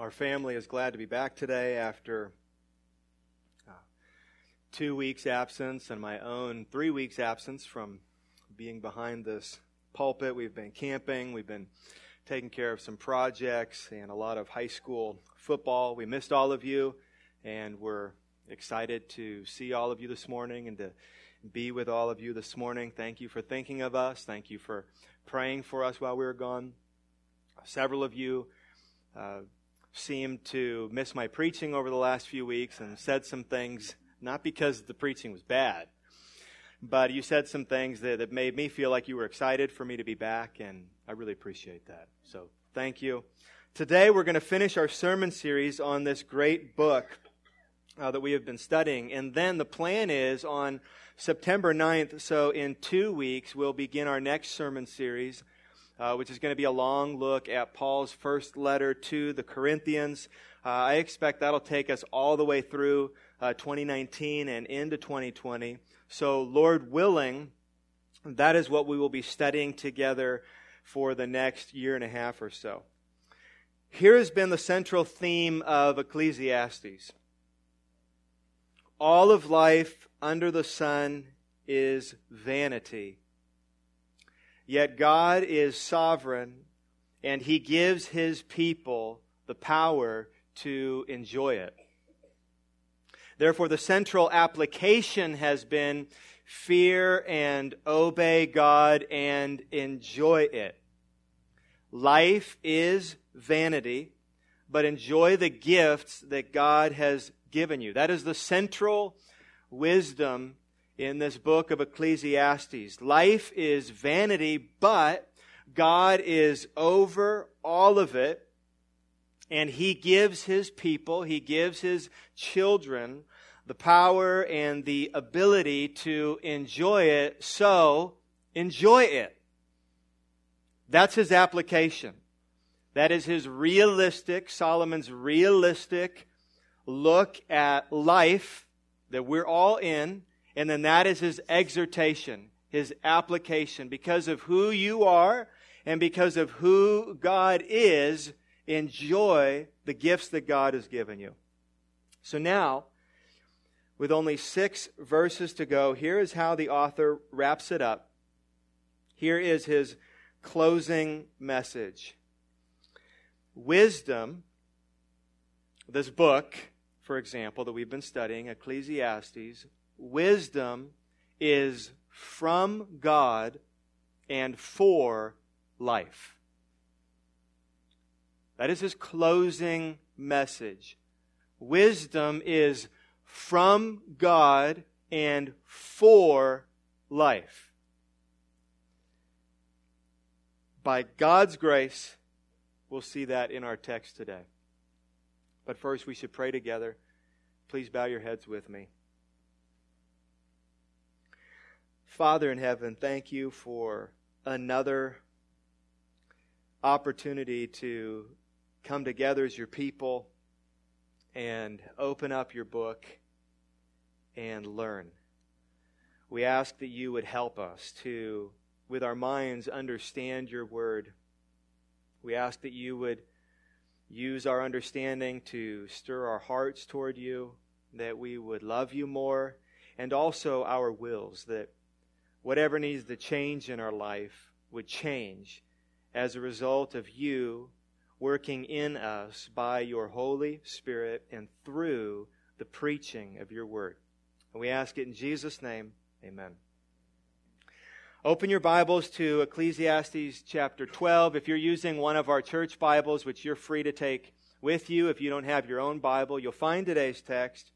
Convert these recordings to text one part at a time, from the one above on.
Our family is glad to be back today after uh, two weeks' absence and my own three weeks' absence from being behind this pulpit. We've been camping, we've been taking care of some projects and a lot of high school football. We missed all of you, and we're excited to see all of you this morning and to be with all of you this morning. Thank you for thinking of us. Thank you for praying for us while we were gone. Several of you. Uh, seemed to miss my preaching over the last few weeks and said some things, not because the preaching was bad, but you said some things that, that made me feel like you were excited for me to be back, and I really appreciate that. So thank you. Today we're going to finish our sermon series on this great book uh, that we have been studying. And then the plan is on September 9th, so in two weeks, we'll begin our next sermon series uh, which is going to be a long look at Paul's first letter to the Corinthians. Uh, I expect that'll take us all the way through uh, 2019 and into 2020. So, Lord willing, that is what we will be studying together for the next year and a half or so. Here has been the central theme of Ecclesiastes. All of life under the sun is vanity Yet God is sovereign and he gives his people the power to enjoy it. Therefore, the central application has been fear and obey God and enjoy it. Life is vanity, but enjoy the gifts that God has given you. That is the central wisdom in this book of Ecclesiastes. Life is vanity, but God is over all of it, and He gives His people, He gives His children the power and the ability to enjoy it, so enjoy it. That's His application. That is His realistic, Solomon's realistic look at life that we're all in and then that is his exhortation, his application. Because of who you are and because of who God is, enjoy the gifts that God has given you. So now, with only six verses to go, here is how the author wraps it up. Here is his closing message. Wisdom, this book, for example, that we've been studying, Ecclesiastes, wisdom is from God and for life. That is his closing message. Wisdom is from God and for life. By God's grace, we'll see that in our text today. But first, we should pray together. Please bow your heads with me. Father in heaven, thank you for another opportunity to come together as your people and open up your book and learn. We ask that you would help us to, with our minds, understand your word. We ask that you would use our understanding to stir our hearts toward you, that we would love you more, and also our wills, that whatever needs to change in our life would change as a result of you working in us by your Holy Spirit and through the preaching of your word. And we ask it in Jesus' name. Amen. Open your Bibles to Ecclesiastes chapter 12. If you're using one of our church Bibles, which you're free to take with you, if you don't have your own Bible, you'll find today's text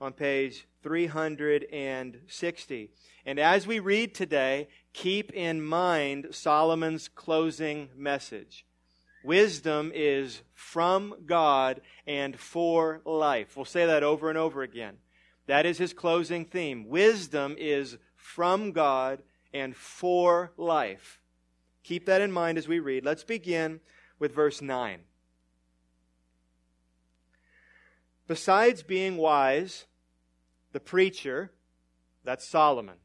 on page 360. And as we read today, keep in mind Solomon's closing message. Wisdom is from God and for life. We'll say that over and over again. That is his closing theme. Wisdom is from God and for life. Keep that in mind as we read. Let's begin with verse 9. Besides being wise, the preacher, that's Solomon,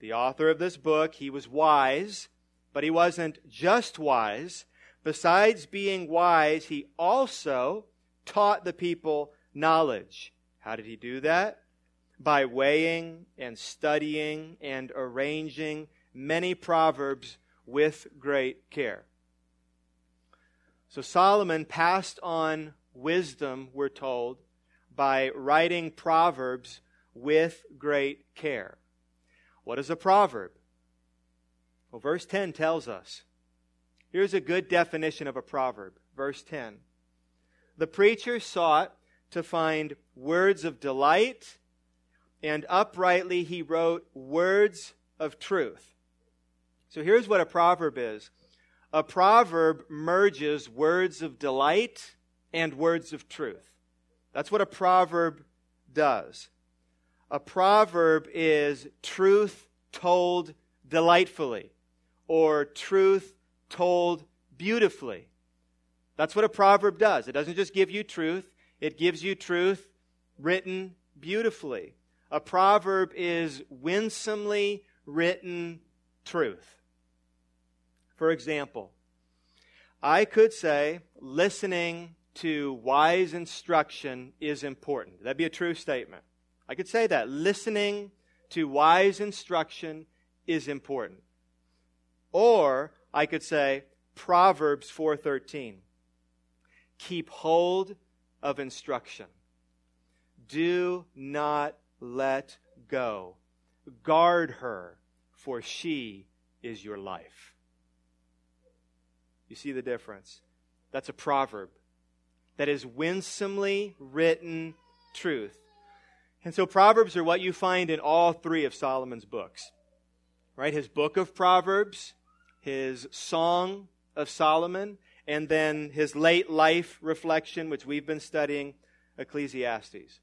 the author of this book, he was wise, but he wasn't just wise. Besides being wise, he also taught the people knowledge. How did he do that? By weighing and studying and arranging many proverbs with great care. So Solomon passed on wisdom, we're told, by writing proverbs with great care. What is a proverb? Well, verse 10 tells us. Here's a good definition of a proverb. Verse 10. The preacher sought to find words of delight, and uprightly he wrote words of truth. So here's what a proverb is a proverb merges words of delight and words of truth. That's what a proverb does. A proverb is truth told delightfully or truth told beautifully. That's what a proverb does. It doesn't just give you truth, it gives you truth written beautifully. A proverb is winsomely written truth. For example, I could say listening to wise instruction is important. That'd be a true statement. I could say that. Listening to wise instruction is important. Or I could say Proverbs 4:13. Keep hold of instruction. Do not let go. Guard her, for she is your life. You see the difference? That's a proverb. That is winsomely written truth. And so Proverbs are what you find in all three of Solomon's books. Right? His book of Proverbs, his Song of Solomon, and then his late life reflection, which we've been studying, Ecclesiastes.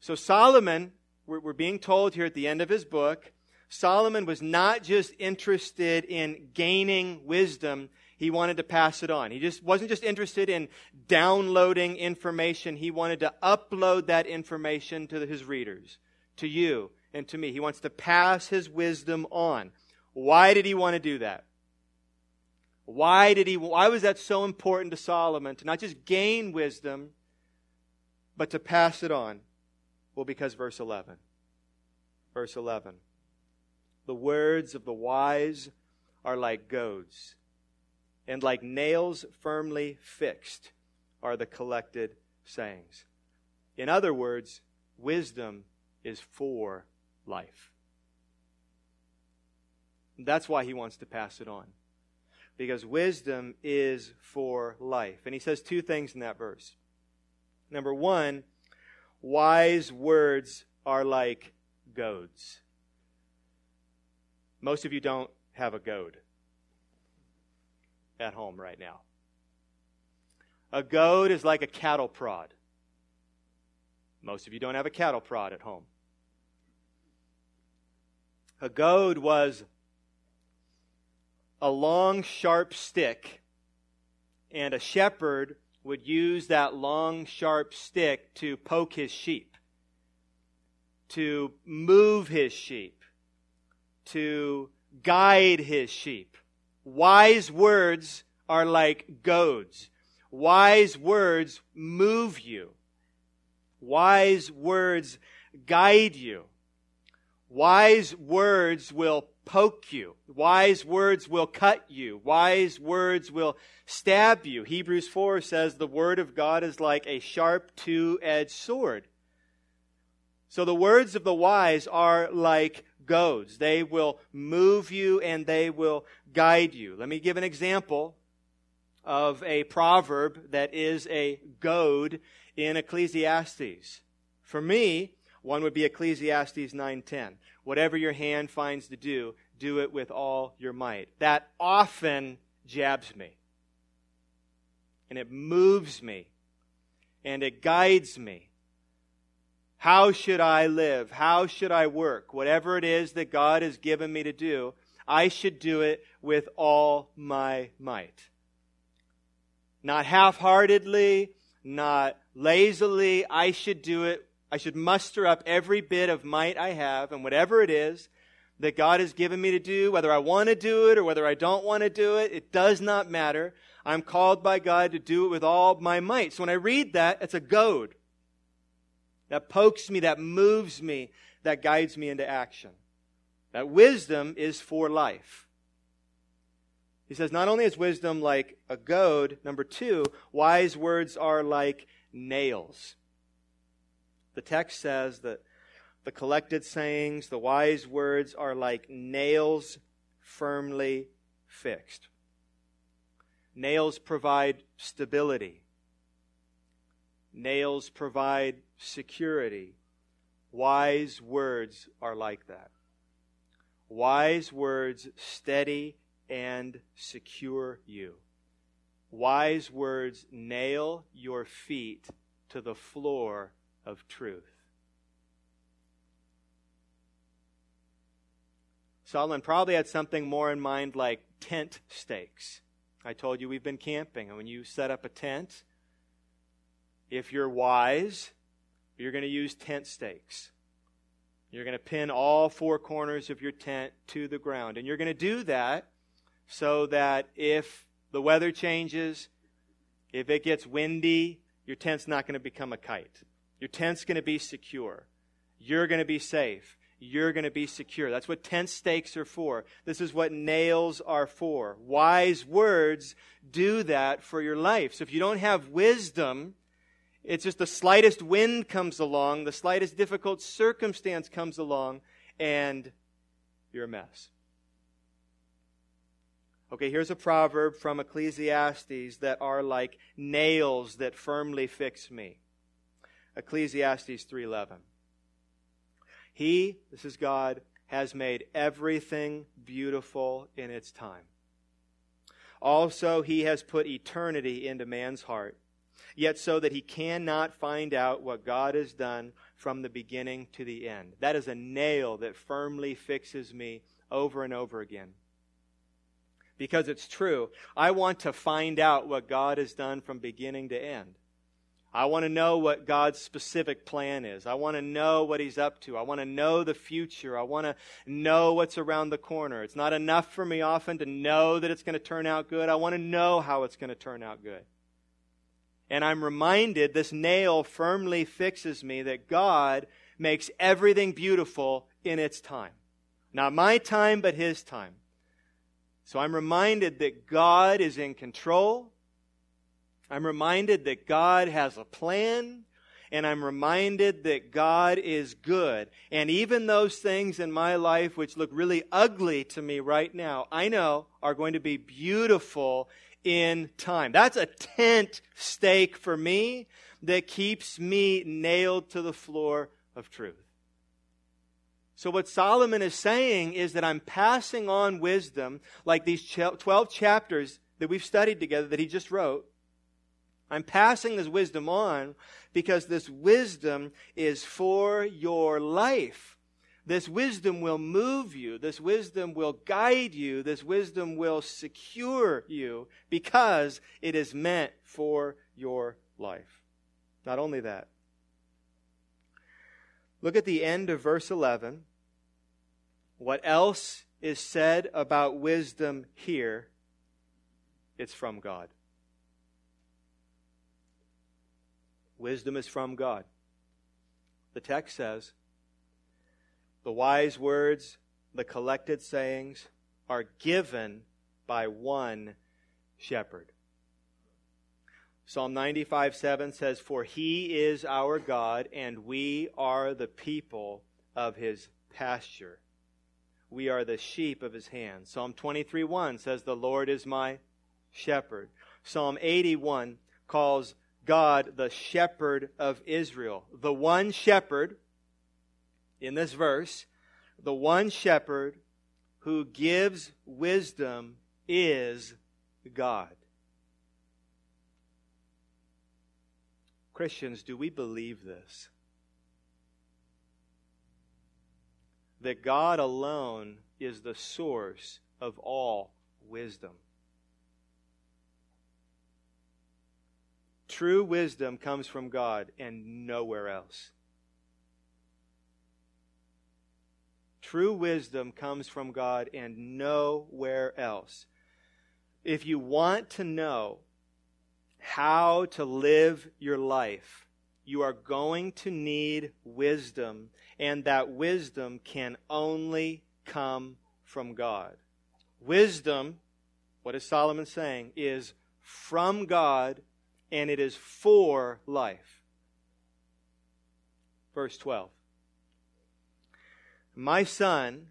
So Solomon, we're, we're being told here at the end of his book, Solomon was not just interested in gaining wisdom, he wanted to pass it on. He just wasn't just interested in downloading information. He wanted to upload that information to his readers, to you and to me. He wants to pass his wisdom on. Why did he want to do that? Why did he why was that so important to Solomon to not just gain wisdom but to pass it on? Well, because verse 11. Verse 11. The words of the wise are like goads and like nails firmly fixed are the collected sayings. In other words, wisdom is for life. That's why he wants to pass it on. Because wisdom is for life. And he says two things in that verse. Number one, wise words are like goads. Most of you don't have a goad at home right now. A goad is like a cattle prod. Most of you don't have a cattle prod at home. A goad was a long, sharp stick, and a shepherd would use that long, sharp stick to poke his sheep, to move his sheep, to guide his sheep. Wise words are like goads. Wise words move you. Wise words guide you. Wise words will poke you. Wise words will cut you. Wise words will stab you. Hebrews 4 says the word of God is like a sharp two edged sword. So the words of the wise are like goads. They will move you and they will guide you. Let me give an example of a proverb that is a goad in Ecclesiastes. For me, one would be Ecclesiastes 9:10. Whatever your hand finds to do, do it with all your might. That often jabs me. And it moves me. And it guides me. How should I live? How should I work? Whatever it is that God has given me to do, I should do it with all my might. Not half heartedly, not lazily. I should do it. I should muster up every bit of might I have, and whatever it is that God has given me to do, whether I want to do it or whether I don't want to do it, it does not matter. I'm called by God to do it with all my might. So when I read that, it's a goad that pokes me, that moves me, that guides me into action. That wisdom is for life. He says, not only is wisdom like a goad, number two, wise words are like nails. The text says that the collected sayings, the wise words are like nails firmly fixed. Nails provide stability. Nails provide security. Wise words are like that. Wise words steady and secure you. Wise words nail your feet to the floor of truth. Solomon probably had something more in mind like tent stakes. I told you we've been camping, and when you set up a tent, if you're wise, you're going to use tent stakes. You're going to pin all four corners of your tent to the ground. And you're going to do that so that if the weather changes, if it gets windy, your tent's not going to become a kite. Your tent's going to be secure. You're going to be safe you're going to be secure. That's what tent stakes are for. This is what nails are for. Wise words do that for your life. So if you don't have wisdom, it's just the slightest wind comes along, the slightest difficult circumstance comes along, and you're a mess. Okay, here's a proverb from Ecclesiastes that are like nails that firmly fix me. Ecclesiastes 3:11. He, this is God, has made everything beautiful in its time. Also, he has put eternity into man's heart, yet so that he cannot find out what God has done from the beginning to the end. That is a nail that firmly fixes me over and over again. Because it's true. I want to find out what God has done from beginning to end. I want to know what God's specific plan is. I want to know what He's up to. I want to know the future. I want to know what's around the corner. It's not enough for me often to know that it's going to turn out good. I want to know how it's going to turn out good. And I'm reminded this nail firmly fixes me that God makes everything beautiful in its time. Not my time, but His time. So I'm reminded that God is in control. I'm reminded that God has a plan, and I'm reminded that God is good. And even those things in my life which look really ugly to me right now, I know are going to be beautiful in time. That's a tent stake for me that keeps me nailed to the floor of truth. So, what Solomon is saying is that I'm passing on wisdom, like these 12 chapters that we've studied together that he just wrote. I'm passing this wisdom on because this wisdom is for your life. This wisdom will move you. This wisdom will guide you. This wisdom will secure you because it is meant for your life. Not only that, look at the end of verse 11. What else is said about wisdom here? It's from God. Wisdom is from God. The text says, the wise words, the collected sayings are given by one shepherd. Psalm 95 7 says, For he is our God, and we are the people of his pasture. We are the sheep of his hand. Psalm 23 1 says, The Lord is my shepherd. Psalm 81 calls God the shepherd of Israel. The one shepherd in this verse, the one shepherd who gives wisdom is God. Christians, do we believe this? That God alone is the source of all wisdom. True wisdom comes from God and nowhere else. True wisdom comes from God and nowhere else. If you want to know how to live your life, you are going to need wisdom, and that wisdom can only come from God. Wisdom, what is Solomon saying, is from God and it is for life. Verse 12. My son,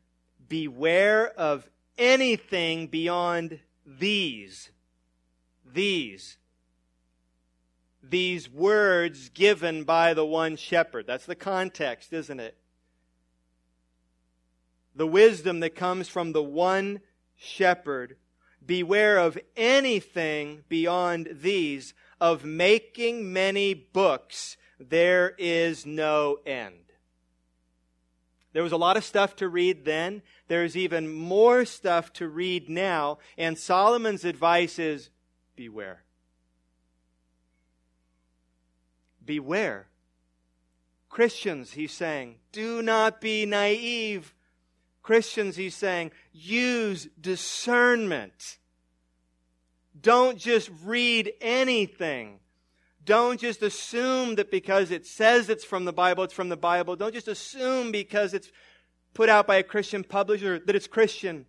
beware of anything beyond these. These these words given by the one shepherd. That's the context, isn't it? The wisdom that comes from the one shepherd. Beware of anything beyond these, of making many books. There is no end. There was a lot of stuff to read then. There's even more stuff to read now. And Solomon's advice is beware. Beware. Christians, he's saying, do not be naive. Christians, he's saying, use discernment. Don't just read anything. Don't just assume that because it says it's from the Bible, it's from the Bible. Don't just assume because it's put out by a Christian publisher that it's Christian.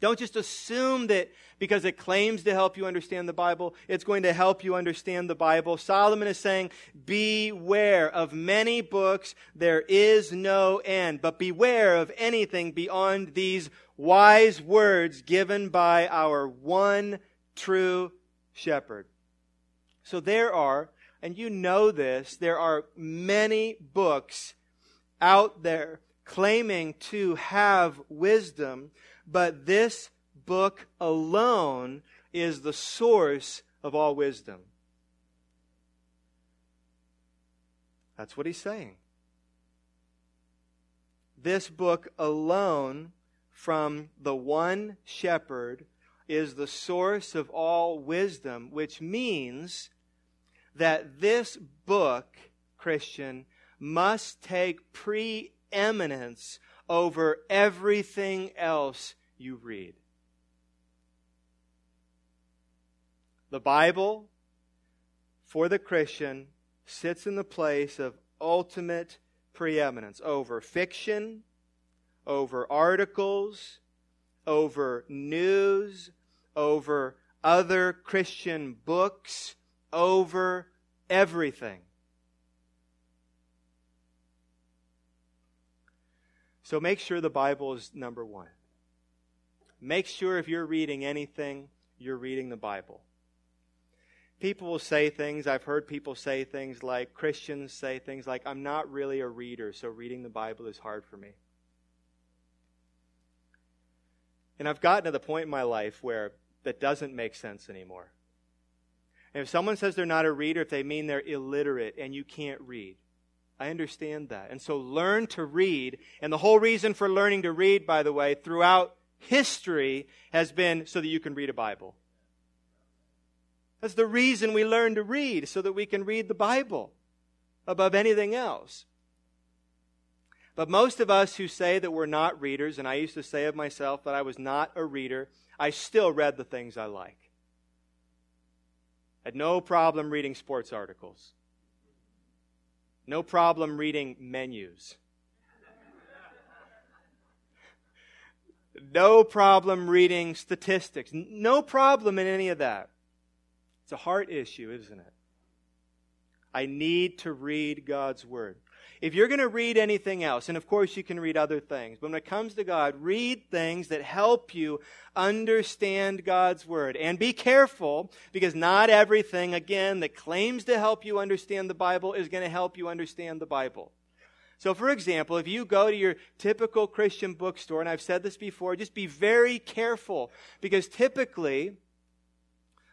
Don't just assume that because it claims to help you understand the Bible, it's going to help you understand the Bible. Solomon is saying, Beware of many books, there is no end. But beware of anything beyond these wise words given by our one true shepherd. So there are, and you know this, there are many books out there claiming to have wisdom but this book alone is the source of all wisdom. That's what he's saying. This book alone from the one shepherd is the source of all wisdom, which means that this book, Christian, must take preeminence over everything else you read. The Bible, for the Christian, sits in the place of ultimate preeminence over fiction, over articles, over news, over other Christian books, over everything. So make sure the Bible is number one. Make sure if you're reading anything, you're reading the Bible. People will say things, I've heard people say things like, Christians say things like, I'm not really a reader, so reading the Bible is hard for me. And I've gotten to the point in my life where that doesn't make sense anymore. And if someone says they're not a reader, if they mean they're illiterate and you can't read, I understand that. And so learn to read. And the whole reason for learning to read, by the way, throughout history has been so that you can read a Bible. That's the reason we learn to read, so that we can read the Bible above anything else. But most of us who say that we're not readers, and I used to say of myself that I was not a reader, I still read the things I like. Had no problem reading sports articles. No problem reading menus. No problem reading statistics. No problem in any of that. It's a heart issue, isn't it? I need to read God's Word. If you're going to read anything else, and of course you can read other things, but when it comes to God, read things that help you understand God's Word. And be careful, because not everything, again, that claims to help you understand the Bible is going to help you understand the Bible. So, for example, if you go to your typical Christian bookstore, and I've said this before, just be very careful because typically,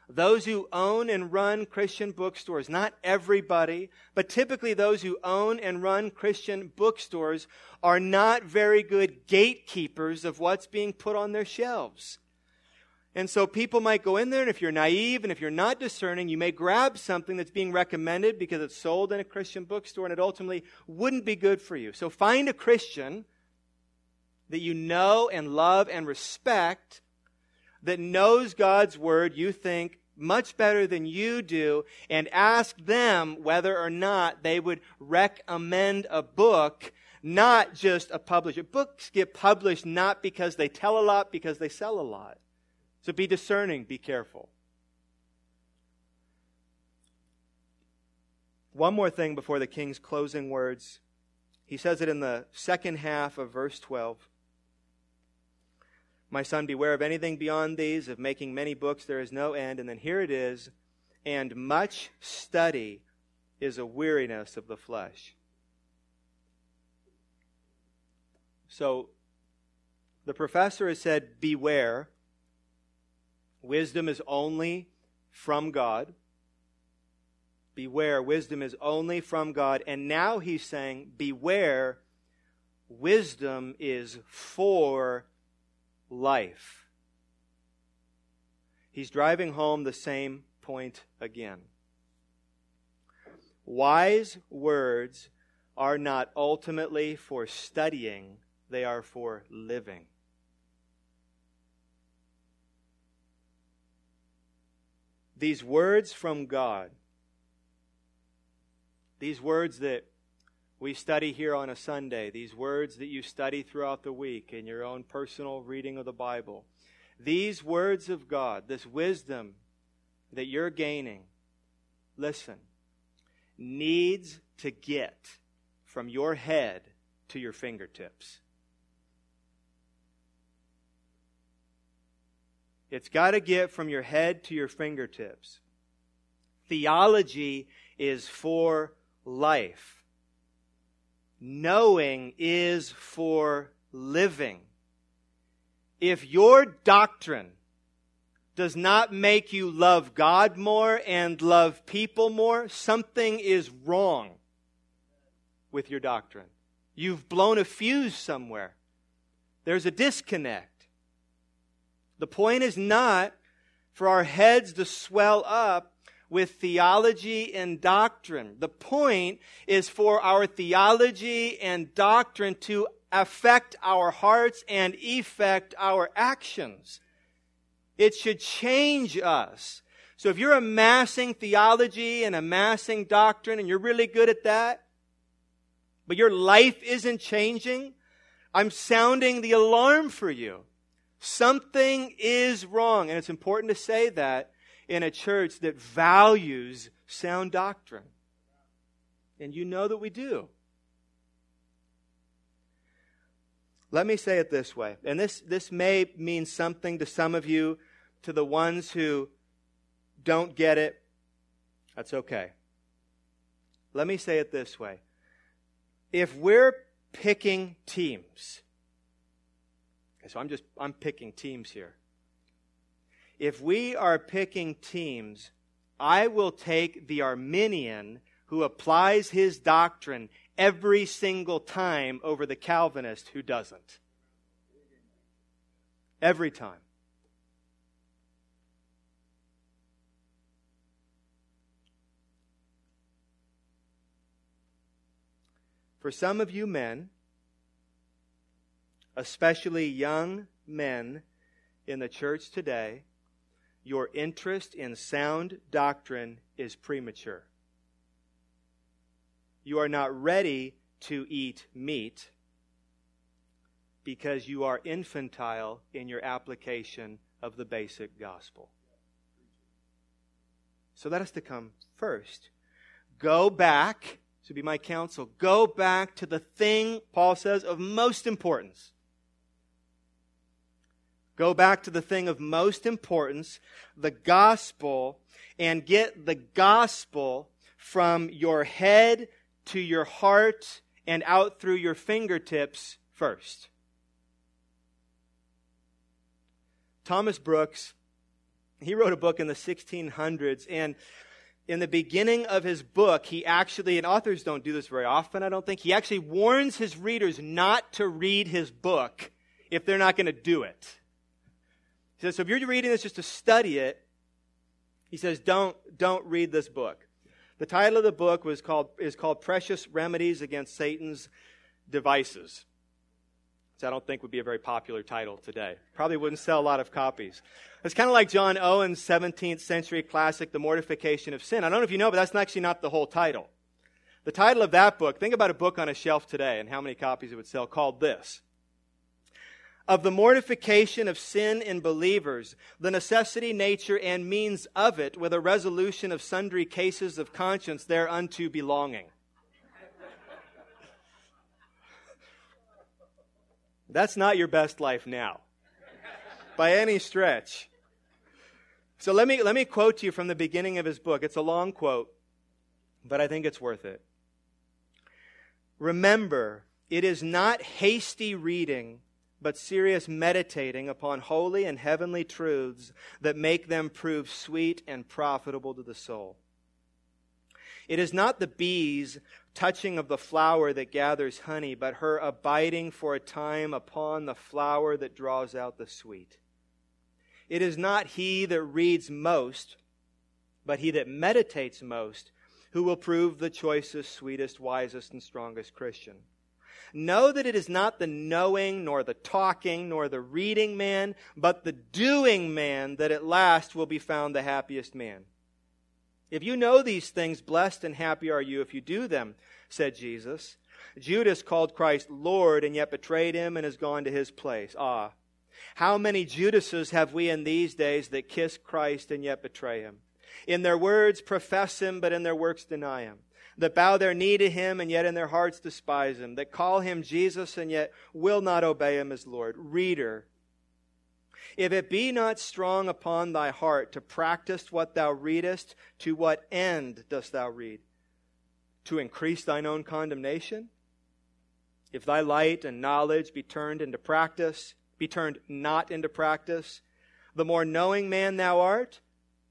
those who own and run Christian bookstores, not everybody, but typically those who own and run Christian bookstores are not very good gatekeepers of what's being put on their shelves. And so people might go in there, and if you're naive and if you're not discerning, you may grab something that's being recommended because it's sold in a Christian bookstore and it ultimately wouldn't be good for you. So find a Christian that you know and love and respect, that knows God's word, you think much better than you do, and ask them whether or not they would recommend a book, not just a publisher. Books get published not because they tell a lot, because they sell a lot. So be discerning, be careful. One more thing before the king's closing words. He says it in the second half of verse 12. My son, beware of anything beyond these, of making many books, there is no end. And then here it is, and much study is a weariness of the flesh. So the professor has said, Beware. Wisdom is only from God. Beware, wisdom is only from God. And now he's saying, Beware, wisdom is for life. He's driving home the same point again. Wise words are not ultimately for studying, they are for living. These words from God, these words that we study here on a Sunday, these words that you study throughout the week in your own personal reading of the Bible, these words of God, this wisdom that you're gaining, listen, needs to get from your head to your fingertips. It's got to get from your head to your fingertips. Theology is for life. Knowing is for living. If your doctrine does not make you love God more and love people more, something is wrong with your doctrine. You've blown a fuse somewhere. There's a disconnect. The point is not for our heads to swell up with theology and doctrine. The point is for our theology and doctrine to affect our hearts and effect our actions. It should change us. So if you're amassing theology and amassing doctrine and you're really good at that, but your life isn't changing, I'm sounding the alarm for you. Something is wrong. And it's important to say that in a church that values sound doctrine. And you know that we do. Let me say it this way, and this, this may mean something to some of you, to the ones who don't get it. That's okay. Let me say it this way. If we're picking teams, okay, so I'm just I'm picking teams here if we are picking teams, I will take the Arminian who applies his doctrine every single time over the Calvinist who doesn't. Every time. For some of you men, especially young men in the church today, your interest in sound doctrine is premature. You are not ready to eat meat because you are infantile in your application of the basic gospel. So that has to come first. Go back, to be my counsel, go back to the thing, Paul says, of most importance Go back to the thing of most importance, the gospel, and get the gospel from your head to your heart and out through your fingertips first. Thomas Brooks, he wrote a book in the 1600s, and in the beginning of his book, he actually, and authors don't do this very often, I don't think, he actually warns his readers not to read his book if they're not going to do it. He says, so if you're reading this just to study it, he says, don't, don't read this book. The title of the book was called, is called Precious Remedies Against Satan's Devices. which I don't think would be a very popular title today. Probably wouldn't sell a lot of copies. It's kind of like John Owen's 17th century classic, The Mortification of Sin. I don't know if you know, but that's actually not the whole title. The title of that book, think about a book on a shelf today and how many copies it would sell, called this Of the mortification of sin in believers, the necessity, nature, and means of it, with a resolution of sundry cases of conscience thereunto belonging. That's not your best life now, by any stretch. So let me, let me quote to you from the beginning of his book. It's a long quote, but I think it's worth it. Remember, it is not hasty reading, but serious meditating upon holy and heavenly truths that make them prove sweet and profitable to the soul. It is not the bees touching of the flower that gathers honey, but her abiding for a time upon the flower that draws out the sweet. It is not he that reads most, but he that meditates most, who will prove the choicest, sweetest, wisest, and strongest Christian. Know that it is not the knowing, nor the talking, nor the reading man, but the doing man that at last will be found the happiest man. If you know these things, blessed and happy are you if you do them, said Jesus. Judas called Christ Lord and yet betrayed him and has gone to his place. Ah, how many Judases have we in these days that kiss Christ and yet betray him? In their words profess him, but in their works deny him. That bow their knee to him and yet in their hearts despise him. That call him Jesus and yet will not obey him as Lord. Reader, if it be not strong upon thy heart to practice what thou readest, to what end dost thou read? To increase thine own condemnation? If thy light and knowledge be turned into practice, be turned not into practice, the more knowing man thou art,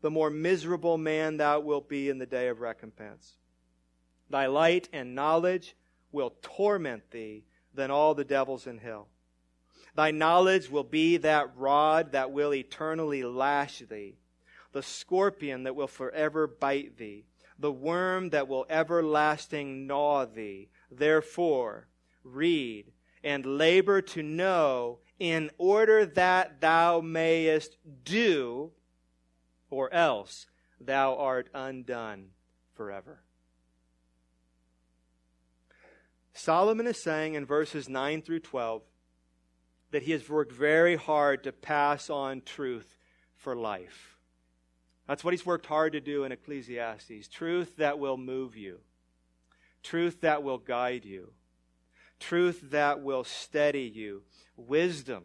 the more miserable man thou wilt be in the day of recompense. Thy light and knowledge will torment thee than all the devils in hell. Thy knowledge will be that rod that will eternally lash thee, the scorpion that will forever bite thee, the worm that will everlasting gnaw thee. Therefore, read and labor to know in order that thou mayest do, or else thou art undone forever. Solomon is saying in verses 9 through 12 that he has worked very hard to pass on truth for life. That's what he's worked hard to do in Ecclesiastes truth that will move you, truth that will guide you, truth that will steady you, wisdom.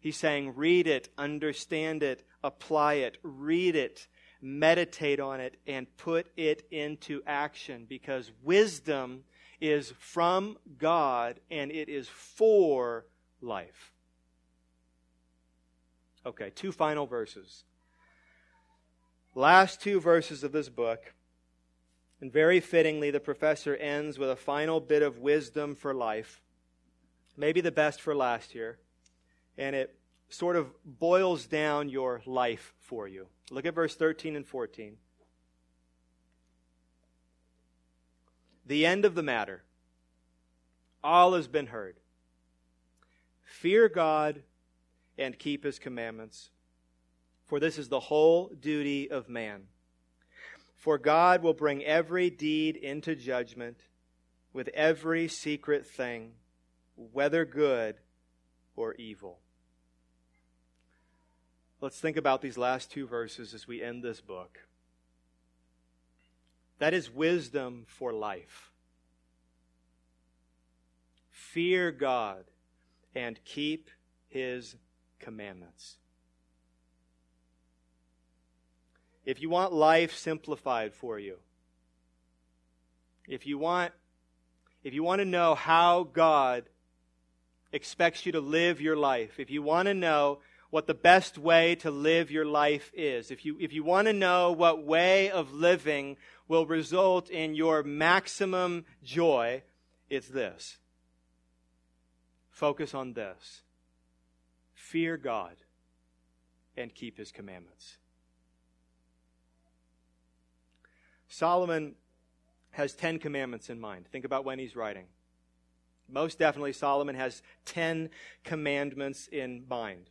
He's saying, read it, understand it, apply it, read it, meditate on it, and put it into action because wisdom is from God and it is for life. Okay, two final verses. Last two verses of this book. And very fittingly, the professor ends with a final bit of wisdom for life. Maybe the best for last here. And it sort of boils down your life for you. Look at verse 13 and 14. The end of the matter. All has been heard. Fear God and keep his commandments. For this is the whole duty of man. For God will bring every deed into judgment with every secret thing, whether good or evil. Let's think about these last two verses as we end this book. That is wisdom for life. Fear God and keep his commandments. If you want life simplified for you, if you want if you want to know how God expects you to live your life, if you want to know what the best way to live your life is, if you, if you want to know what way of living will result in your maximum joy, it's this. Focus on this fear God and keep his commandments. Solomon has 10 commandments in mind. Think about when he's writing. Most definitely, Solomon has 10 commandments in mind.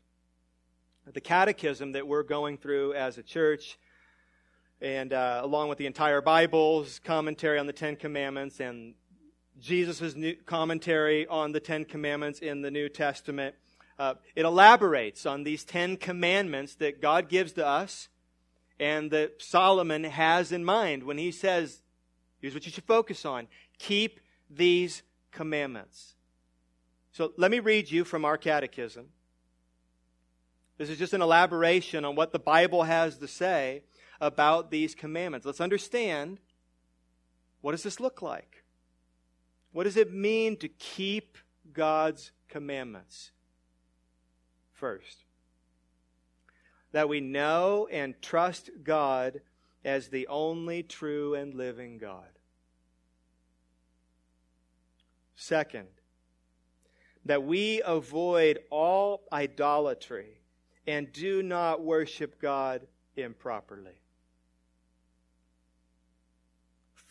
The catechism that we're going through as a church, and uh, along with the entire Bible's commentary on the Ten Commandments and Jesus' commentary on the Ten Commandments in the New Testament, uh, it elaborates on these Ten Commandments that God gives to us and that Solomon has in mind when he says, here's what you should focus on keep these commandments. So let me read you from our catechism. This is just an elaboration on what the Bible has to say about these commandments. Let's understand what does this look like? What does it mean to keep God's commandments? First, that we know and trust God as the only true and living God. Second, that we avoid all idolatry and do not worship God improperly.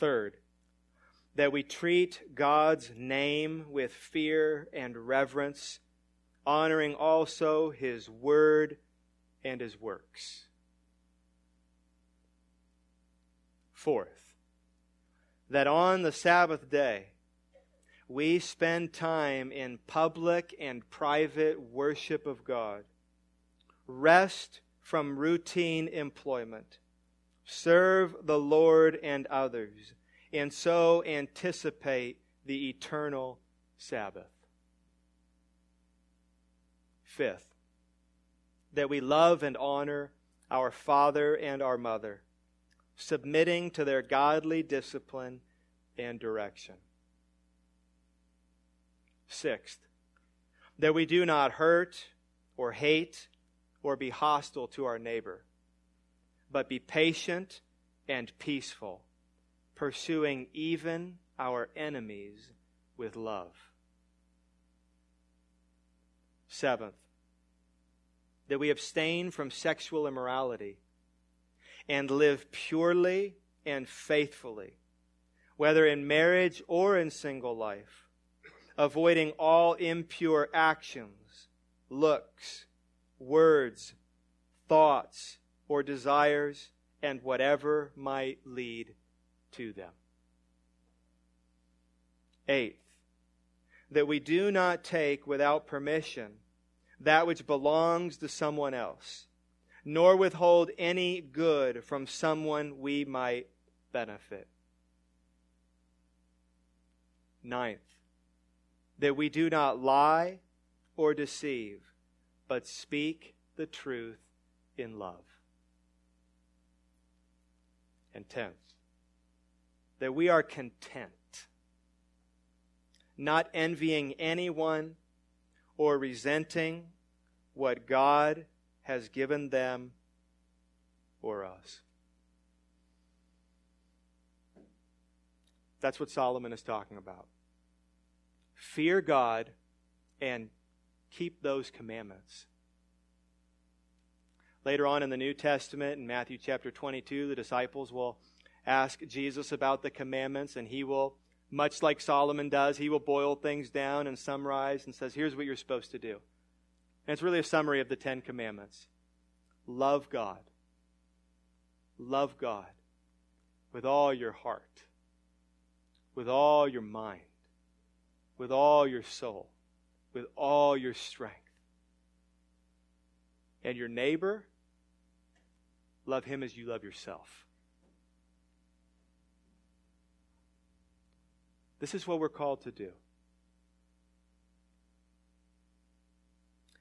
Third, that we treat God's name with fear and reverence, honoring also His word and his works. Fourth, that on the Sabbath day, we spend time in public and private worship of God, rest from routine employment, serve the Lord and others, and so anticipate the eternal Sabbath. Fifth, that we love and honor our father and our mother, submitting to their godly discipline and direction. Sixth, that we do not hurt or hate or be hostile to our neighbor, but be patient and peaceful, pursuing even our enemies with love. Seventh, that we abstain from sexual immorality and live purely and faithfully, whether in marriage or in single life, avoiding all impure actions, looks, words, thoughts, or desires, and whatever might lead to them. Eighth, that we do not take without permission that which belongs to someone else, nor withhold any good from someone we might benefit. Ninth, that we do not lie or deceive, but speak the truth in love. And that we are content, not envying anyone or resenting what God has given them or us. That's what Solomon is talking about. Fear God and keep those commandments. Later on in the New Testament, in Matthew chapter 22, the disciples will ask Jesus about the commandments, and he will, much like Solomon does, he will boil things down and summarize and says, Here's what you're supposed to do. And it's really a summary of the Ten Commandments. Love God. Love God with all your heart, with all your mind, with all your soul, with all your strength. And your neighbor, love him as you love yourself. This is what we're called to do.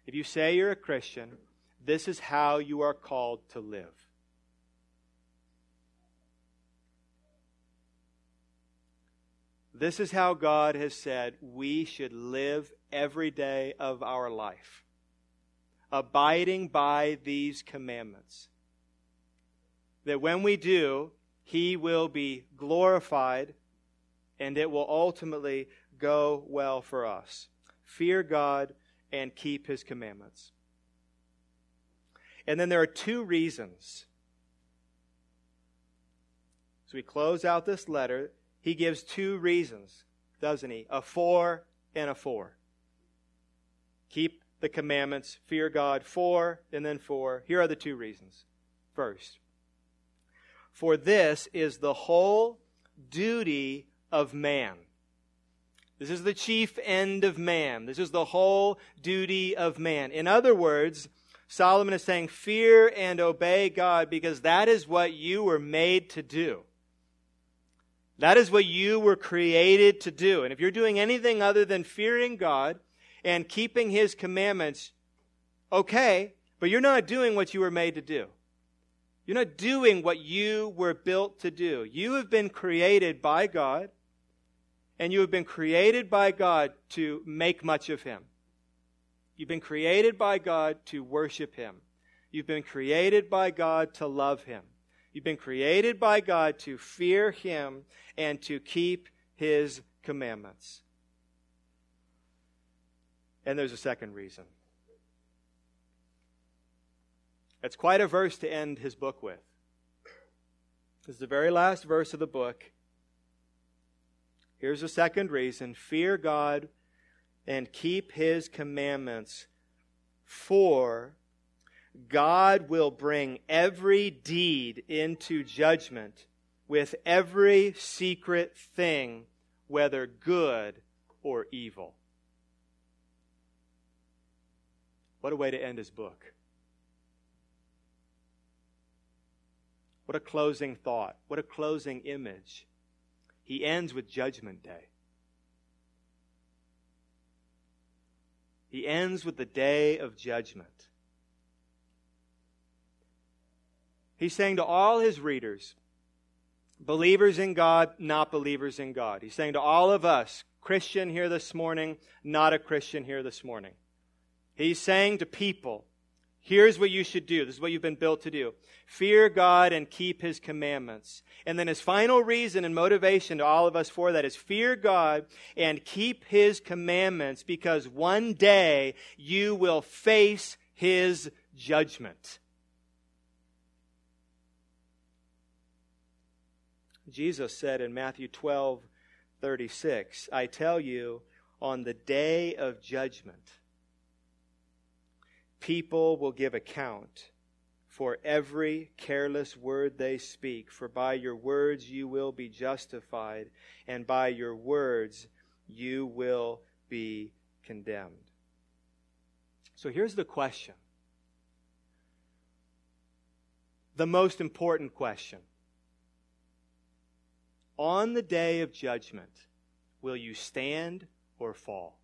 If you say you're a Christian, this is how you are called to live. This is how God has said we should live every day of our life, abiding by these commandments. That when we do, He will be glorified and it will ultimately go well for us. Fear God and keep his commandments. And then there are two reasons. So we close out this letter. He gives two reasons, doesn't he? A for and a for. Keep the commandments, fear God, for, and then for. Here are the two reasons. First, for this is the whole duty of man. This is the chief end of man. This is the whole duty of man. In other words, Solomon is saying, Fear and obey God because that is what you were made to do. That is what you were created to do. And if you're doing anything other than fearing God and keeping His commandments, okay, but you're not doing what you were made to do. You're not doing what you were built to do. You have been created by God, and you have been created by God to make much of Him. You've been created by God to worship Him. You've been created by God to love Him. You've been created by God to fear Him and to keep His commandments. And there's a second reason. It's quite a verse to end his book with. This is the very last verse of the book. Here's the second reason fear God and keep his commandments, for God will bring every deed into judgment with every secret thing, whether good or evil. What a way to end his book. What a closing thought. What a closing image. He ends with Judgment Day. He ends with the day of judgment. He's saying to all his readers, believers in God, not believers in God. He's saying to all of us, Christian here this morning, not a Christian here this morning. He's saying to people, Here's what you should do. This is what you've been built to do. Fear God and keep His commandments. And then his final reason and motivation to all of us for that is fear God and keep His commandments because one day you will face His judgment. Jesus said in Matthew 12, 36, I tell you, on the day of judgment, people will give account for every careless word they speak, for by your words you will be justified, and by your words you will be condemned. So here's the question the most important question. On the day of judgment, will you stand or fall?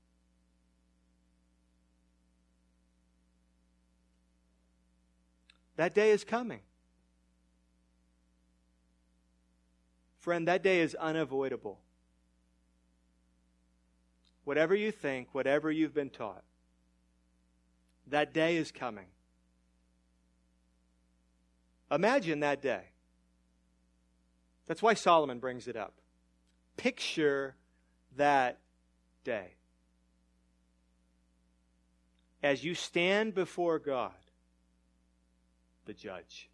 That day is coming. Friend, that day is unavoidable. Whatever you think, whatever you've been taught, that day is coming. Imagine that day. That's why Solomon brings it up. Picture that day. As you stand before God, the judge.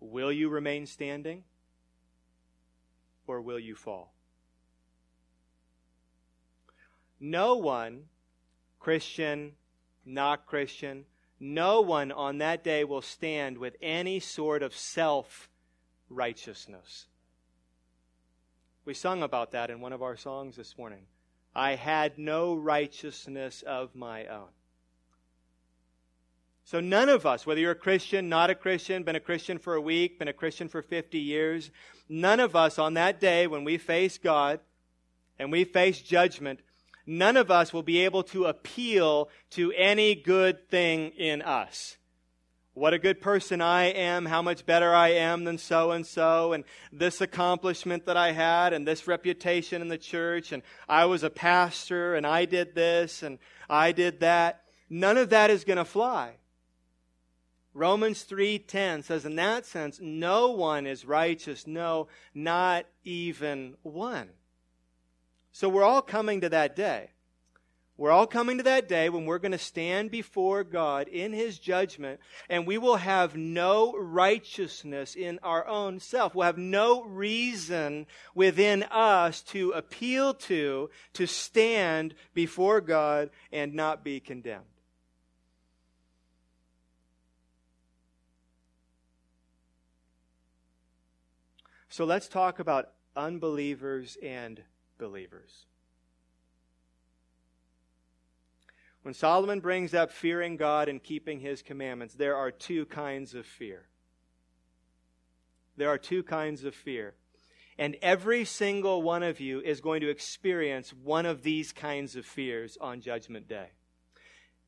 Will you remain standing or will you fall? No one, Christian, not Christian, no one on that day will stand with any sort of self righteousness. We sung about that in one of our songs this morning. I had no righteousness of my own. So none of us, whether you're a Christian, not a Christian, been a Christian for a week, been a Christian for 50 years, none of us on that day when we face God and we face judgment, none of us will be able to appeal to any good thing in us. What a good person I am, how much better I am than so and so, and this accomplishment that I had, and this reputation in the church, and I was a pastor, and I did this, and I did that. None of that is going to fly. Romans 3:10 says in that sense no one is righteous no not even one. So we're all coming to that day. We're all coming to that day when we're going to stand before God in His judgment, and we will have no righteousness in our own self. We'll have no reason within us to appeal to, to stand before God and not be condemned. So let's talk about unbelievers and believers. When Solomon brings up fearing God and keeping his commandments, there are two kinds of fear. There are two kinds of fear. And every single one of you is going to experience one of these kinds of fears on Judgment Day.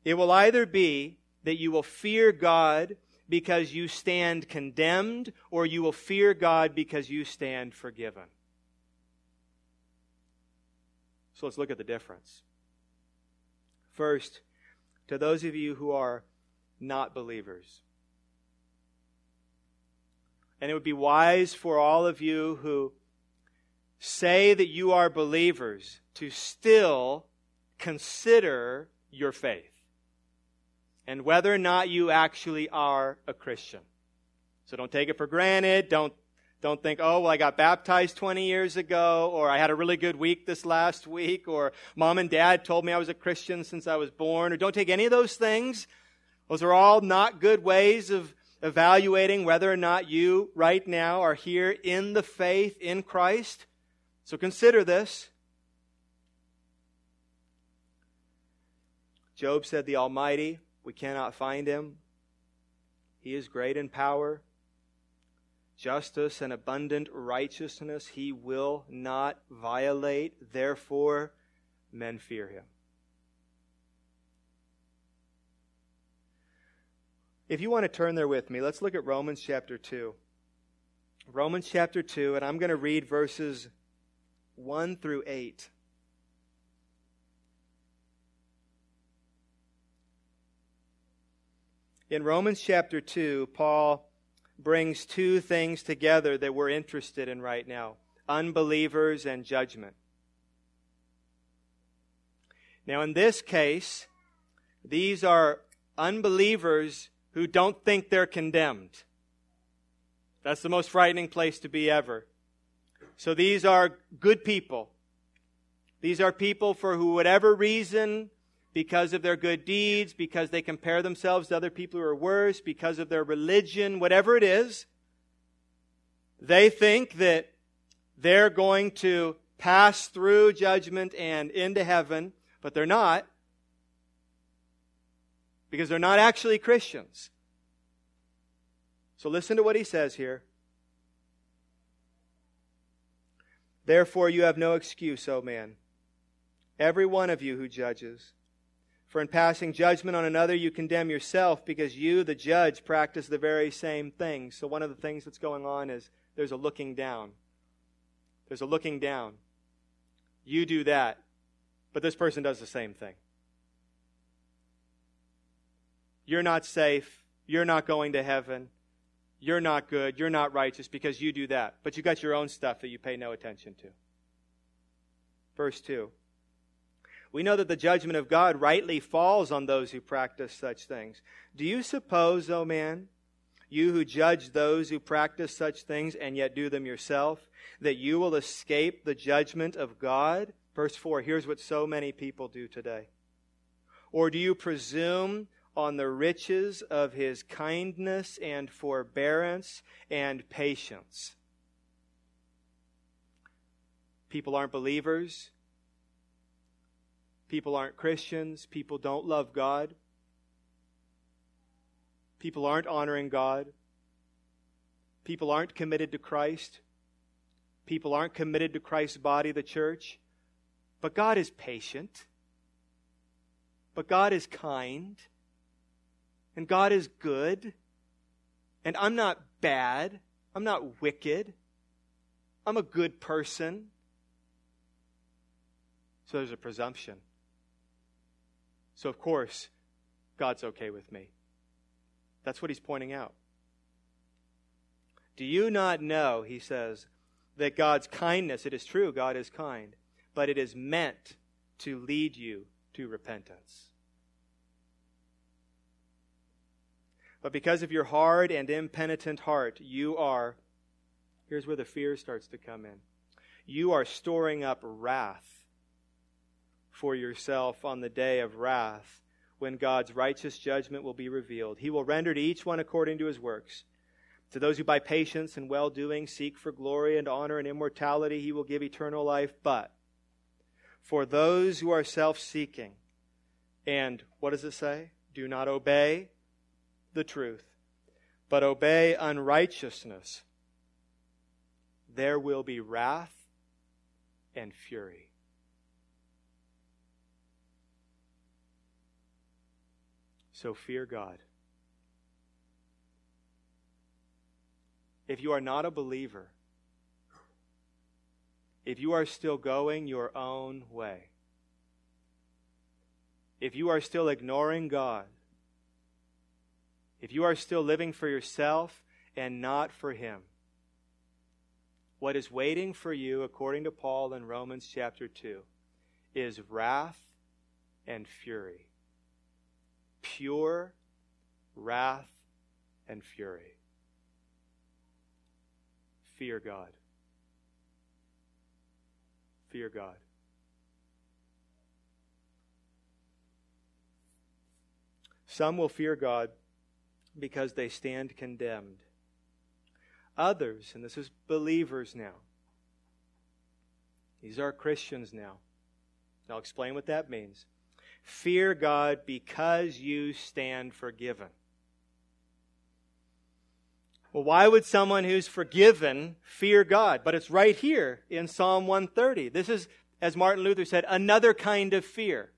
It will either be that you will fear God because you stand condemned, or you will fear God because you stand forgiven. So let's look at the difference. First, to those of you who are not believers. And it would be wise for all of you who say that you are believers to still consider your faith and whether or not you actually are a Christian. So don't take it for granted. Don't don't think, oh, well, I got baptized 20 years ago, or I had a really good week this last week, or mom and dad told me I was a Christian since I was born, or don't take any of those things. Those are all not good ways of evaluating whether or not you right now are here in the faith in Christ. So consider this. Job said, The Almighty, we cannot find him. He is great in power justice and abundant righteousness he will not violate. Therefore, men fear him. If you want to turn there with me, let's look at Romans chapter 2. Romans chapter 2, and I'm going to read verses 1 through 8. In Romans chapter 2, Paul brings two things together that we're interested in right now unbelievers and judgment. Now, in this case, these are unbelievers who don't think they're condemned. That's the most frightening place to be ever. So these are good people. These are people for who, whatever reason, because of their good deeds, because they compare themselves to other people who are worse, because of their religion, whatever it is, they think that they're going to pass through judgment and into heaven, but they're not because they're not actually Christians. So listen to what he says here. Therefore, you have no excuse, O man, every one of you who judges. For in passing judgment on another, you condemn yourself because you, the judge, practice the very same thing. So, one of the things that's going on is there's a looking down. There's a looking down. You do that, but this person does the same thing. You're not safe. You're not going to heaven. You're not good. You're not righteous because you do that. But you got your own stuff that you pay no attention to. Verse 2. We know that the judgment of God rightly falls on those who practice such things. Do you suppose, O oh man, you who judge those who practice such things and yet do them yourself, that you will escape the judgment of God? Verse 4 here's what so many people do today. Or do you presume on the riches of his kindness and forbearance and patience? People aren't believers. People aren't Christians. People don't love God. People aren't honoring God. People aren't committed to Christ. People aren't committed to Christ's body, the church. But God is patient. But God is kind. And God is good. And I'm not bad. I'm not wicked. I'm a good person. So there's a presumption. So, of course, God's okay with me. That's what he's pointing out. Do you not know, he says, that God's kindness, it is true, God is kind, but it is meant to lead you to repentance. But because of your hard and impenitent heart, you are, here's where the fear starts to come in. You are storing up wrath for yourself on the day of wrath when God's righteous judgment will be revealed. He will render to each one according to his works. To those who by patience and well doing seek for glory and honor and immortality, he will give eternal life. But for those who are self seeking, and what does it say? Do not obey the truth, but obey unrighteousness, there will be wrath and fury. So fear God. If you are not a believer, if you are still going your own way, if you are still ignoring God, if you are still living for yourself and not for Him, what is waiting for you, according to Paul in Romans chapter 2, is wrath and fury. Pure wrath and fury. Fear God. Fear God. Some will fear God because they stand condemned. Others, and this is believers now, these are Christians now. I'll explain what that means. Fear God because you stand forgiven. Well, why would someone who's forgiven fear God? But it's right here in Psalm 130. This is, as Martin Luther said, another kind of fear.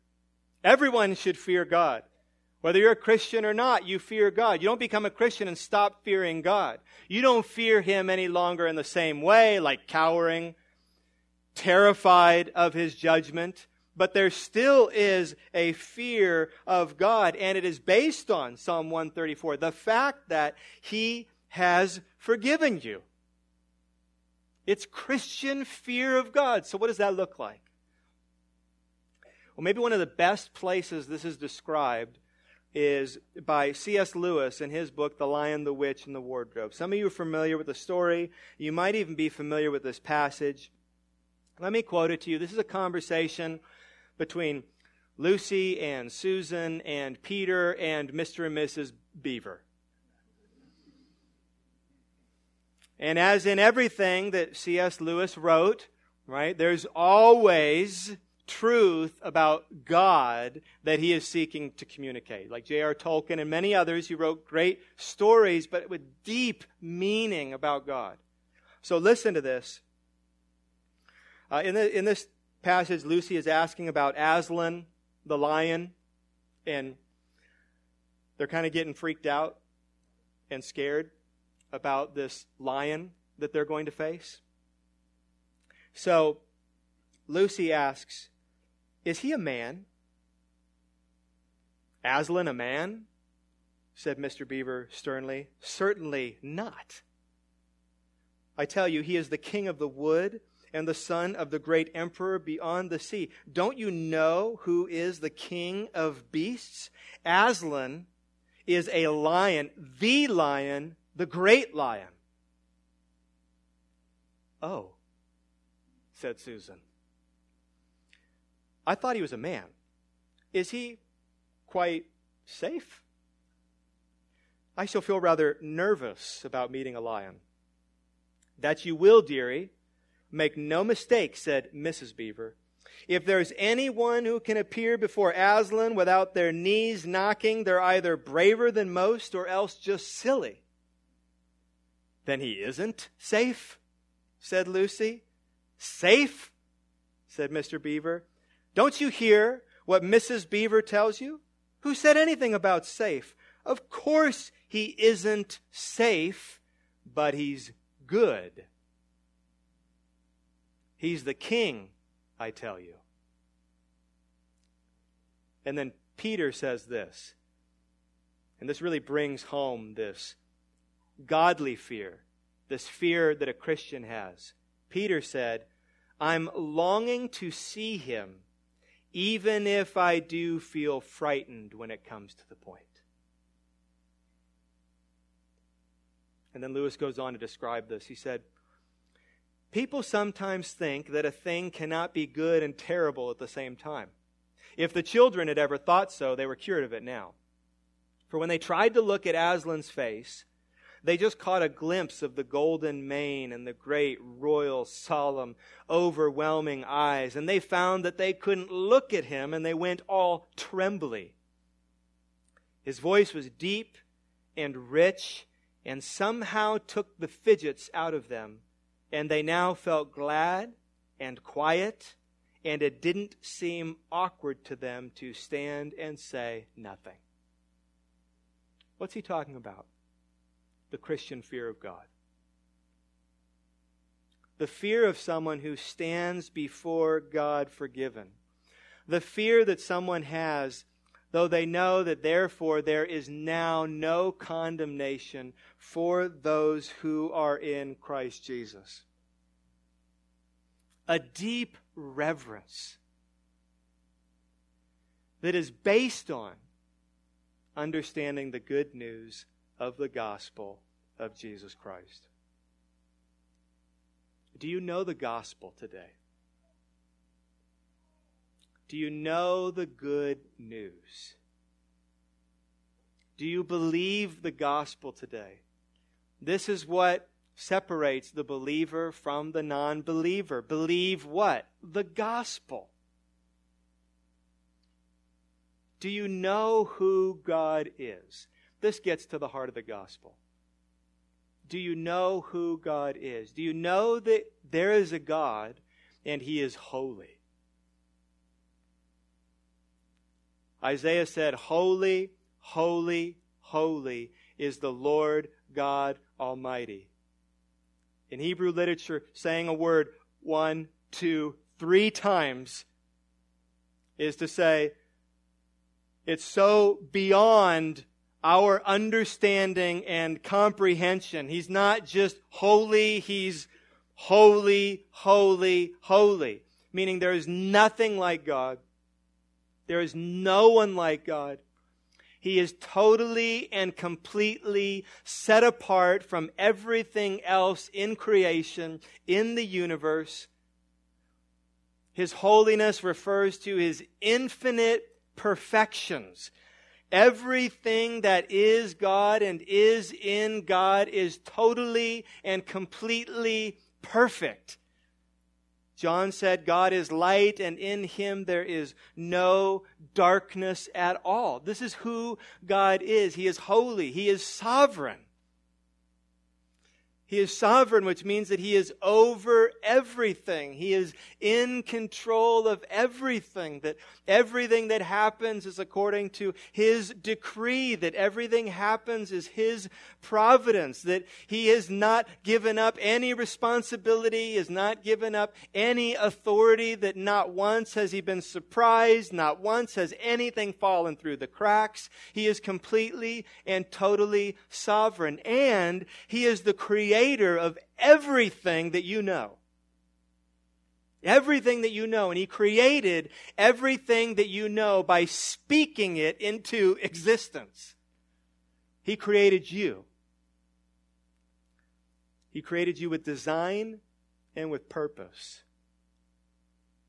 Everyone should fear God. Whether you're a Christian or not, you fear God. You don't become a Christian and stop fearing God. You don't fear Him any longer in the same way, like cowering, terrified of His judgment. But there still is a fear of God, and it is based on Psalm 134 the fact that He has forgiven you. It's Christian fear of God. So, what does that look like? Well, maybe one of the best places this is described is by C.S. Lewis in his book, The Lion, the Witch, and the Wardrobe. Some of you are familiar with the story. You might even be familiar with this passage. Let me quote it to you. This is a conversation between Lucy and Susan and Peter and Mr. and Mrs. Beaver. And as in everything that C.S. Lewis wrote, right, there's always truth about God that he is seeking to communicate. Like J.R. Tolkien and many others he wrote great stories, but with deep meaning about God. So listen to this. Uh, in, the, in this passage, Lucy is asking about Aslan, the lion, and they're kind of getting freaked out and scared about this lion that they're going to face. So Lucy asks, is he a man? Aslan a man? said Mr. Beaver sternly. Certainly not. I tell you, he is the king of the wood and the son of the great emperor beyond the sea. Don't you know who is the king of beasts? Aslan is a lion, the lion, the great lion. Oh, said Susan. I thought he was a man. Is he quite safe? I shall feel rather nervous about meeting a lion. That you will, dearie. Make no mistake, said Mrs. Beaver. If there's anyone who can appear before Aslan without their knees knocking, they're either braver than most or else just silly. Then he isn't safe, said Lucy. Safe? said Mr. Beaver. Don't you hear what Mrs. Beaver tells you? Who said anything about safe? Of course he isn't safe, but he's good. He's the king, I tell you. And then Peter says this, and this really brings home this godly fear, this fear that a Christian has. Peter said, I'm longing to see him even if I do feel frightened when it comes to the point. And then Lewis goes on to describe this. He said, People sometimes think that a thing cannot be good and terrible at the same time. If the children had ever thought so, they were cured of it now. For when they tried to look at Aslan's face, they just caught a glimpse of the golden mane and the great, royal, solemn, overwhelming eyes, and they found that they couldn't look at him, and they went all trembly. His voice was deep and rich, and somehow took the fidgets out of them, and they now felt glad and quiet, and it didn't seem awkward to them to stand and say nothing. What's he talking about? The Christian fear of God. The fear of someone who stands before God forgiven. The fear that someone has, though they know that therefore there is now no condemnation for those who are in Christ Jesus. A deep reverence that is based on understanding the good news of the gospel of Jesus Christ. Do you know the gospel today? Do you know the good news? Do you believe the gospel today? This is what separates the believer from the non believer. Believe what? The gospel. Do you know who God is? This gets to the heart of the gospel. Do you know who God is? Do you know that there is a God and he is holy? Isaiah said, Holy, holy, holy is the Lord God Almighty. In Hebrew literature, saying a word one, two, three times is to say, it's so beyond our understanding and comprehension. He's not just holy, he's holy, holy, holy. Meaning there is nothing like God. There is no one like God. He is totally and completely set apart from everything else in creation, in the universe. His holiness refers to his infinite perfections. Everything that is God and is in God is totally and completely perfect. John said, God is light, and in him there is no darkness at all. This is who God is. He is holy, He is sovereign. He is sovereign, which means that He is over everything. He is in control of everything. That everything that happens is according to His decree. That everything happens is His providence. That He has not given up any responsibility, has not given up any authority. That not once has He been surprised, not once has anything fallen through the cracks. He is completely and totally sovereign. And He is the creator creator of everything that you know. Everything that you know. And He created everything that you know by speaking it into existence. He created you. He created you with design and with purpose.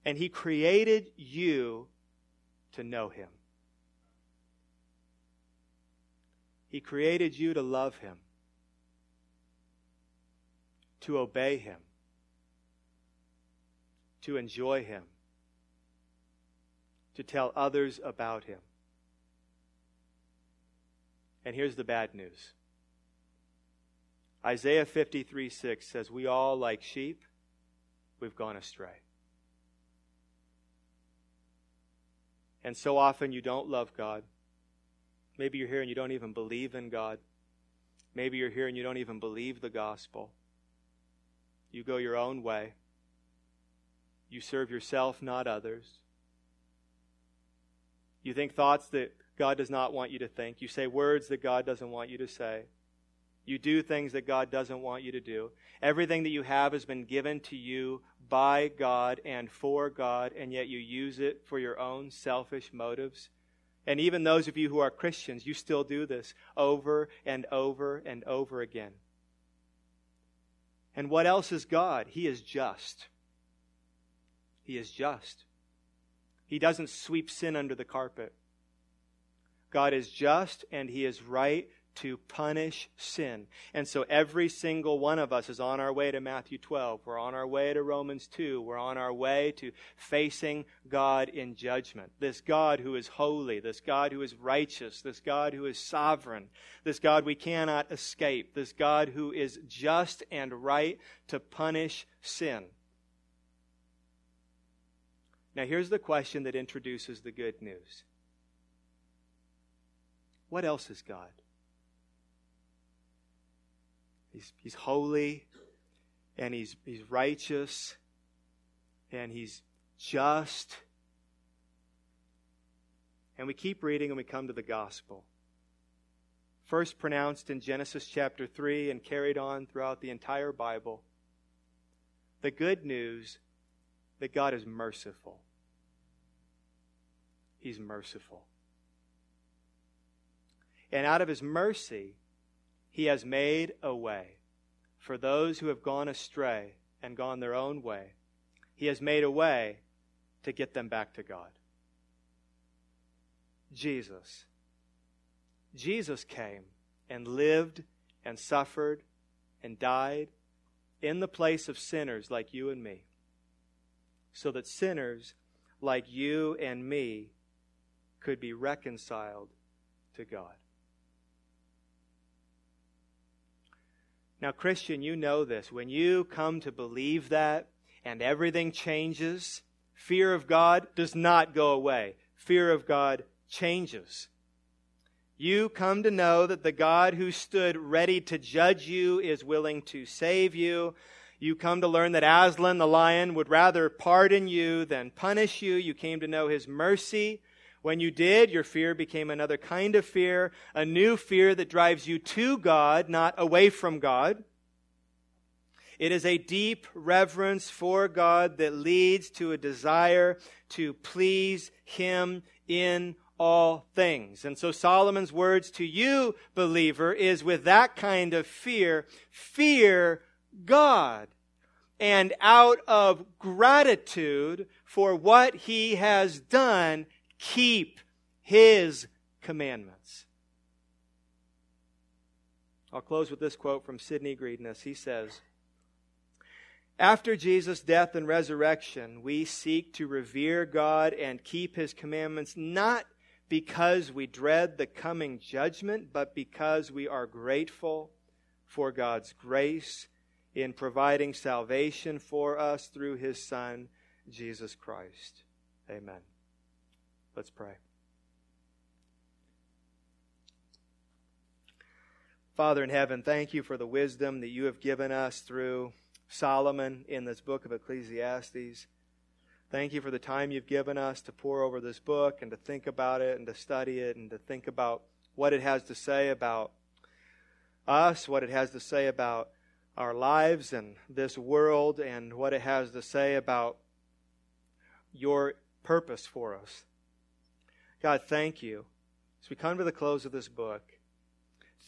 And He created you to know Him. He created you to love Him to obey Him, to enjoy Him, to tell others about Him. And here's the bad news Isaiah 53 6 says, We all, like sheep, we've gone astray. And so often you don't love God. Maybe you're here and you don't even believe in God. Maybe you're here and you don't even believe the gospel. You go your own way. You serve yourself, not others. You think thoughts that God does not want you to think. You say words that God doesn't want you to say. You do things that God doesn't want you to do. Everything that you have has been given to you by God and for God, and yet you use it for your own selfish motives? And even those of you who are Christians, you still do this over and over and over again. And what else is God? He is just. He is just. He doesn't sweep sin under the carpet. God is just and He is right to punish sin. And so every single one of us is on our way to Matthew 12. We're on our way to Romans 2. We're on our way to facing God in judgment. This God who is holy, this God who is righteous, this God who is sovereign, this God we cannot escape, this God who is just and right to punish sin. Now, here's the question that introduces the good news What else is God? He's, he's holy and he's, he's righteous and he's just. And we keep reading and we come to the gospel. First pronounced in Genesis chapter 3 and carried on throughout the entire Bible. The good news that God is merciful. He's merciful. And out of his mercy, he has made a way for those who have gone astray and gone their own way. He has made a way to get them back to God. Jesus. Jesus came and lived and suffered and died in the place of sinners like you and me, so that sinners like you and me could be reconciled to God. Now, Christian, you know this. When you come to believe that and everything changes, fear of God does not go away. Fear of God changes. You come to know that the God who stood ready to judge you is willing to save you. You come to learn that Aslan the lion would rather pardon you than punish you. You came to know his mercy when you did, your fear became another kind of fear, a new fear that drives you to God, not away from God. It is a deep reverence for God that leads to a desire to please Him in all things. And so Solomon's words to you, believer, is with that kind of fear, fear God. And out of gratitude for what He has done, keep his commandments. I'll close with this quote from Sidney Greidanus. He says, After Jesus' death and resurrection, we seek to revere God and keep his commandments not because we dread the coming judgment, but because we are grateful for God's grace in providing salvation for us through his Son, Jesus Christ. Amen. Let's pray. Father in heaven, thank you for the wisdom that you have given us through Solomon in this book of Ecclesiastes. Thank you for the time you've given us to pour over this book and to think about it and to study it and to think about what it has to say about us, what it has to say about our lives and this world, and what it has to say about your purpose for us. God, thank you. As we come to the close of this book,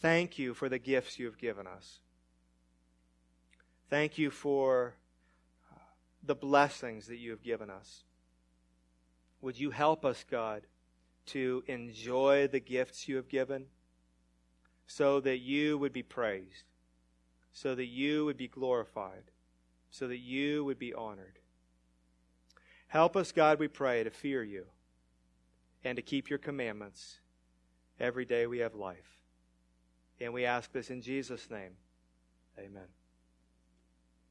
thank you for the gifts you have given us. Thank you for uh, the blessings that you have given us. Would you help us, God, to enjoy the gifts you have given so that you would be praised, so that you would be glorified, so that you would be honored? Help us, God, we pray, to fear you and to keep your commandments every day we have life. And we ask this in Jesus' name. Amen.